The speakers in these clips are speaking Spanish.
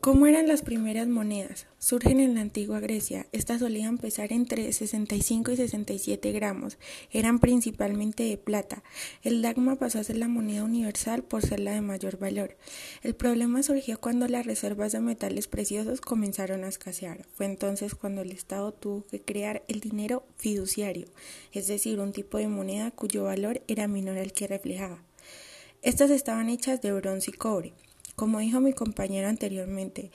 ¿Cómo eran las primeras monedas? Surgen en la antigua Grecia. Estas solían pesar entre 65 y 67 gramos. Eran principalmente de plata. El dagma pasó a ser la moneda universal por ser la de mayor valor. El problema surgió cuando las reservas de metales preciosos comenzaron a escasear. Fue entonces cuando el Estado tuvo que crear el dinero fiduciario, es decir, un tipo de moneda cuyo valor era menor al que reflejaba. Estas estaban hechas de bronce y cobre. Como dijo mi compañero anteriormente,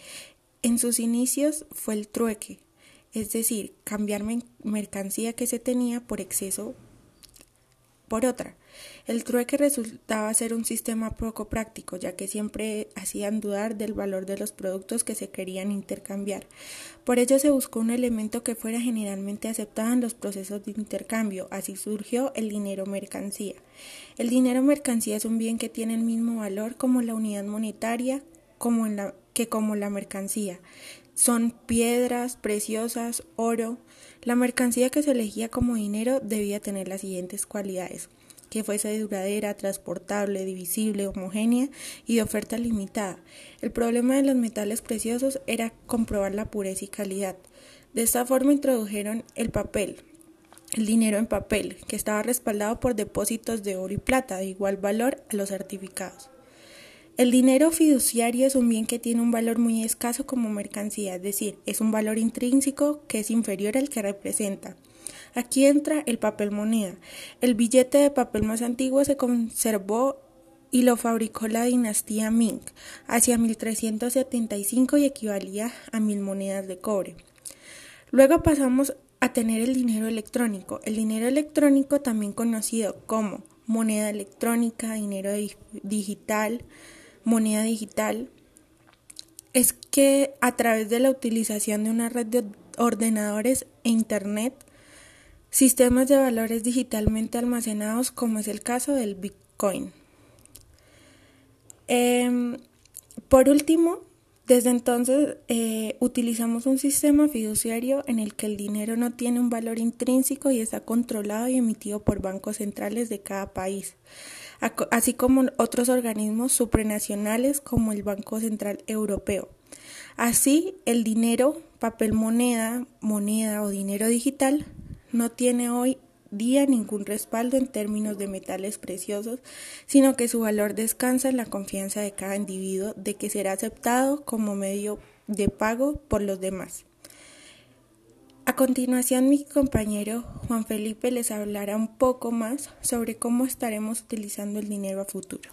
en sus inicios fue el trueque, es decir, cambiar mercancía que se tenía por exceso por otra. El trueque resultaba ser un sistema poco práctico, ya que siempre hacían dudar del valor de los productos que se querían intercambiar. Por ello se buscó un elemento que fuera generalmente aceptado en los procesos de intercambio. Así surgió el dinero mercancía. El dinero mercancía es un bien que tiene el mismo valor como la unidad monetaria como en la, que como la mercancía. Son piedras preciosas, oro. La mercancía que se elegía como dinero debía tener las siguientes cualidades que fuese duradera, transportable, divisible, homogénea y de oferta limitada. El problema de los metales preciosos era comprobar la pureza y calidad. De esta forma introdujeron el papel, el dinero en papel, que estaba respaldado por depósitos de oro y plata de igual valor a los certificados. El dinero fiduciario es un bien que tiene un valor muy escaso como mercancía, es decir, es un valor intrínseco que es inferior al que representa. Aquí entra el papel moneda. El billete de papel más antiguo se conservó y lo fabricó la dinastía Ming hacia 1375 y equivalía a mil monedas de cobre. Luego pasamos a tener el dinero electrónico. El dinero electrónico, también conocido como moneda electrónica, dinero digital, moneda digital, es que a través de la utilización de una red de ordenadores e Internet sistemas de valores digitalmente almacenados como es el caso del Bitcoin. Em, por último, desde entonces eh, utilizamos un sistema fiduciario en el que el dinero no tiene un valor intrínseco y está controlado y emitido por bancos centrales de cada país, así como otros organismos supranacionales como el Banco Central Europeo. Así, el dinero, papel moneda, moneda o dinero digital no tiene hoy día ningún respaldo en términos de metales preciosos, sino que su valor descansa en la confianza de cada individuo de que será aceptado como medio de pago por los demás. A continuación, mi compañero Juan Felipe les hablará un poco más sobre cómo estaremos utilizando el dinero a futuro.